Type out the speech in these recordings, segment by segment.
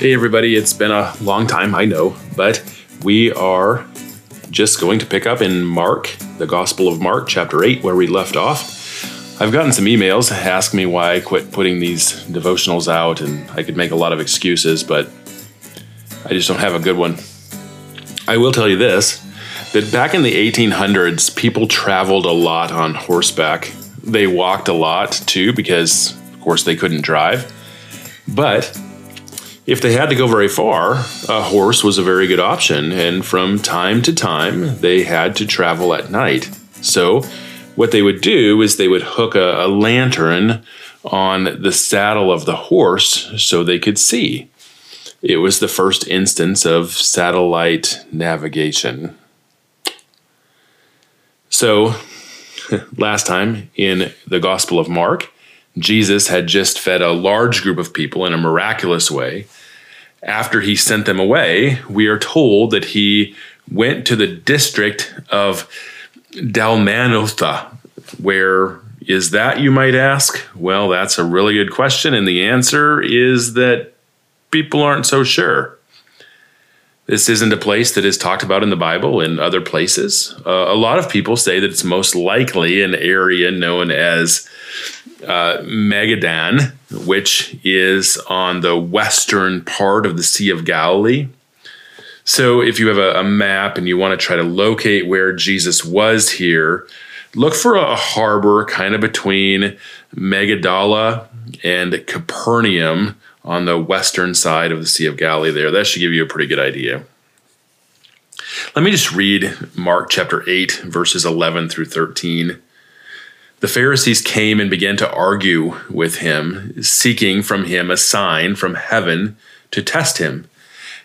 Hey, everybody, it's been a long time, I know, but we are just going to pick up in Mark, the Gospel of Mark, chapter 8, where we left off. I've gotten some emails ask me why I quit putting these devotionals out, and I could make a lot of excuses, but I just don't have a good one. I will tell you this that back in the 1800s, people traveled a lot on horseback. They walked a lot too, because, of course, they couldn't drive. But if they had to go very far, a horse was a very good option, and from time to time, they had to travel at night. So, what they would do is they would hook a, a lantern on the saddle of the horse so they could see. It was the first instance of satellite navigation. So, last time in the Gospel of Mark, Jesus had just fed a large group of people in a miraculous way after he sent them away, we are told that he went to the district of Dalmanutha. Where is that, you might ask? Well, that's a really good question. And the answer is that people aren't so sure. This isn't a place that is talked about in the Bible in other places. Uh, a lot of people say that it's most likely an area known as uh, Magadan, which is on the western part of the Sea of Galilee. So, if you have a, a map and you want to try to locate where Jesus was here, look for a harbor kind of between Magdala and Capernaum on the western side of the Sea of Galilee there. That should give you a pretty good idea. Let me just read Mark chapter 8, verses 11 through 13. The Pharisees came and began to argue with him, seeking from him a sign from heaven to test him.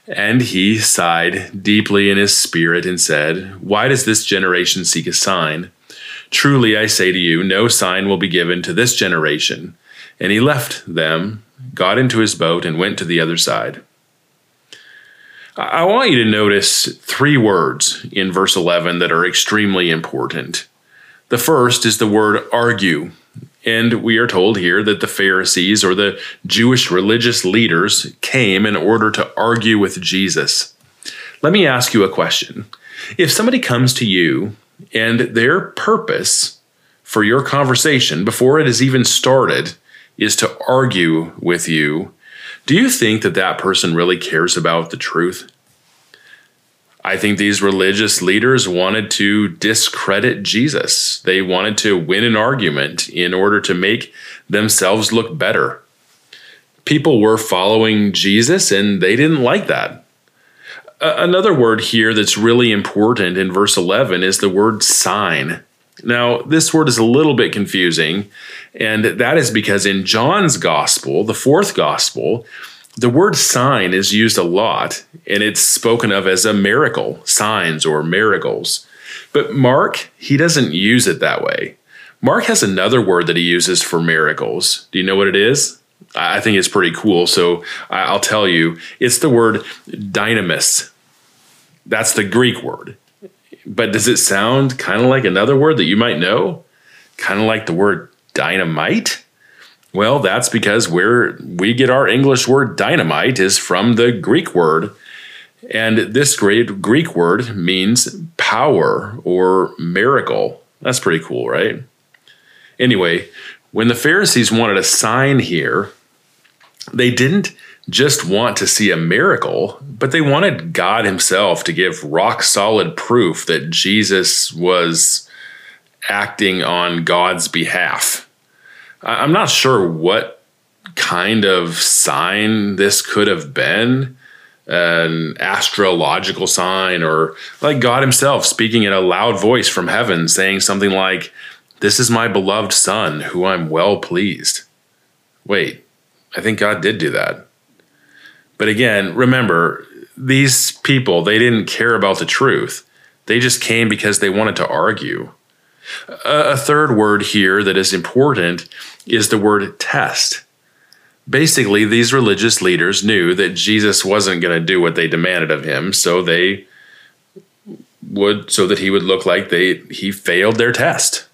And he sighed deeply in his spirit and said, Why does this generation seek a sign? Truly I say to you, no sign will be given to this generation. And he left them, got into his boat, and went to the other side. I want you to notice three words in verse 11 that are extremely important. The first is the word argue. And we are told here that the Pharisees or the Jewish religious leaders came in order to argue with Jesus. Let me ask you a question. If somebody comes to you and their purpose for your conversation before it has even started is to argue with you, do you think that that person really cares about the truth? I think these religious leaders wanted to discredit Jesus. They wanted to win an argument in order to make themselves look better. People were following Jesus and they didn't like that. another word here that's really important in verse 11 is the word sign. Now, this word is a little bit confusing, and that is because in John's gospel, the fourth gospel, the word sign is used a lot, and it's spoken of as a miracle, signs or miracles. But Mark, he doesn't use it that way. Mark has another word that he uses for miracles. Do you know what it is? I think it's pretty cool. So I'll tell you it's the word dynamis. That's the Greek word. But does it sound kind of like another word that you might know? Kind of like the word dynamite? Well, that's because where we get our English word dynamite is from the Greek word. And this great Greek word means power or miracle. That's pretty cool, right? Anyway, when the Pharisees wanted a sign here, they didn't just want to see a miracle, but they wanted God Himself to give rock solid proof that Jesus was acting on God's behalf. I'm not sure what kind of sign this could have been an astrological sign or like God Himself speaking in a loud voice from heaven saying something like, This is my beloved Son, who I'm well pleased. Wait, I think God did do that. But again, remember, these people, they didn't care about the truth. They just came because they wanted to argue. A third word here that is important is the word test. Basically, these religious leaders knew that Jesus wasn't going to do what they demanded of him, so they would so that he would look like they he failed their test.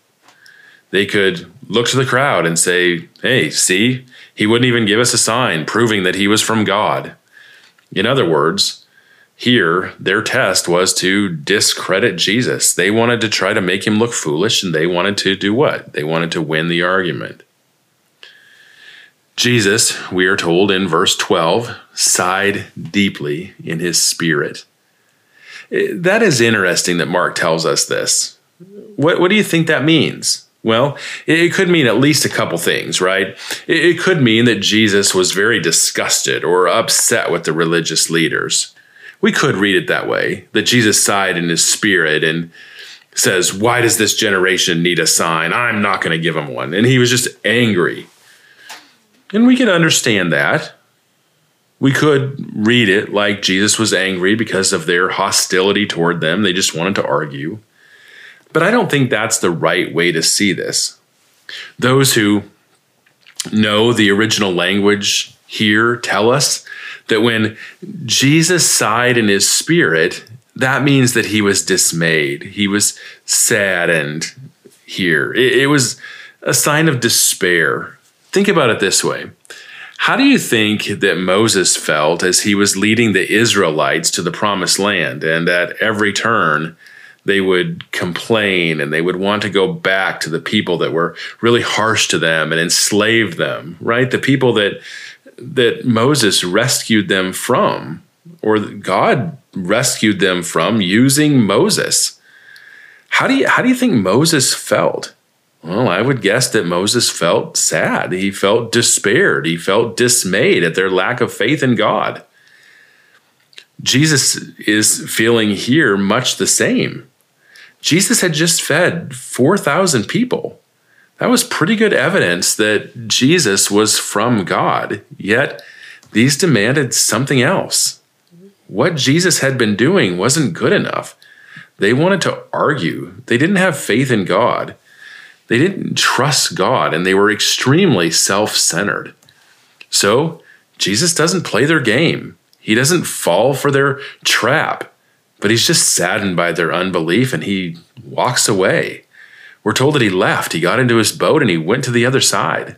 They could look to the crowd and say, "Hey, see, he wouldn't even give us a sign proving that he was from God." In other words, here, their test was to discredit Jesus. They wanted to try to make him look foolish, and they wanted to do what? They wanted to win the argument. Jesus, we are told in verse 12, sighed deeply in his spirit. Eh, that is interesting that Mark tells us this. What, what do you think that means? Well, it could mean at least a couple things, right? It could mean that Jesus was very disgusted or upset with the religious leaders. We could read it that way that Jesus sighed in his spirit and says, Why does this generation need a sign? I'm not going to give them one. And he was just angry. And we can understand that. We could read it like Jesus was angry because of their hostility toward them. They just wanted to argue. But I don't think that's the right way to see this. Those who know the original language here tell us that when Jesus sighed in his spirit, that means that he was dismayed. He was saddened here. It, it was a sign of despair. Think about it this way How do you think that Moses felt as he was leading the Israelites to the promised land? And at every turn, they would complain and they would want to go back to the people that were really harsh to them and enslaved them, right? The people that that Moses rescued them from, or God rescued them from using Moses. How do you how do you think Moses felt? Well, I would guess that Moses felt sad. He felt despaired. He felt dismayed at their lack of faith in God. Jesus is feeling here much the same. Jesus had just fed 4,000 people. That was pretty good evidence that Jesus was from God, yet these demanded something else. What Jesus had been doing wasn't good enough. They wanted to argue. They didn't have faith in God. They didn't trust God, and they were extremely self centered. So, Jesus doesn't play their game. He doesn't fall for their trap, but he's just saddened by their unbelief and he walks away. We're told that he left. He got into his boat and he went to the other side.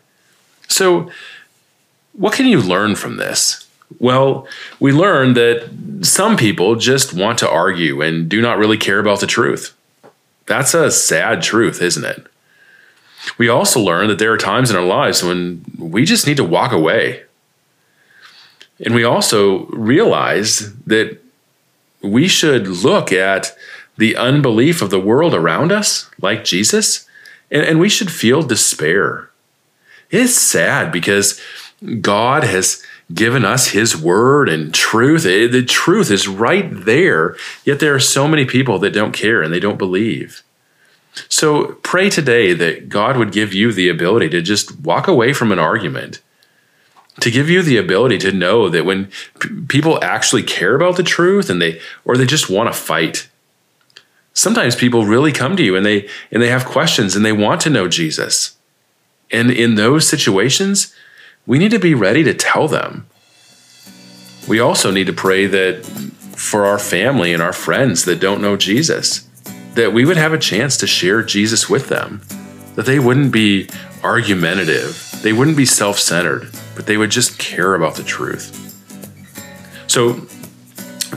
So, what can you learn from this? Well, we learn that some people just want to argue and do not really care about the truth. That's a sad truth, isn't it? We also learn that there are times in our lives when we just need to walk away. And we also realize that we should look at the unbelief of the world around us, like Jesus, and, and we should feel despair. It's sad because God has given us his word and truth. Eh, the truth is right there, yet there are so many people that don't care and they don't believe. So pray today that God would give you the ability to just walk away from an argument, to give you the ability to know that when p- people actually care about the truth and they or they just want to fight, sometimes people really come to you and they and they have questions and they want to know Jesus. And in those situations, we need to be ready to tell them. We also need to pray that for our family and our friends that don't know Jesus, that we would have a chance to share Jesus with them, that they wouldn't be argumentative, they wouldn't be self centered, but they would just care about the truth. So,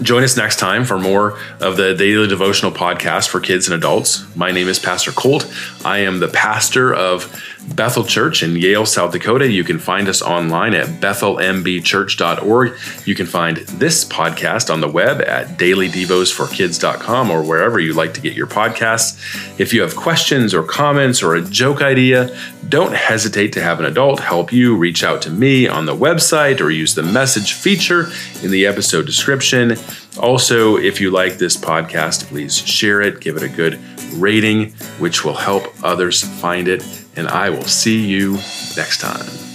Join us next time for more of the daily devotional podcast for kids and adults. My name is Pastor Colt. I am the pastor of Bethel Church in Yale, South Dakota. You can find us online at bethelmbchurch.org. You can find this podcast on the web at dailydevosforkids.com or wherever you like to get your podcasts. If you have questions or comments or a joke idea, don't hesitate to have an adult help you. Reach out to me on the website or use the message feature in the episode description. Also, if you like this podcast, please share it, give it a good rating, which will help others find it and I will see you next time.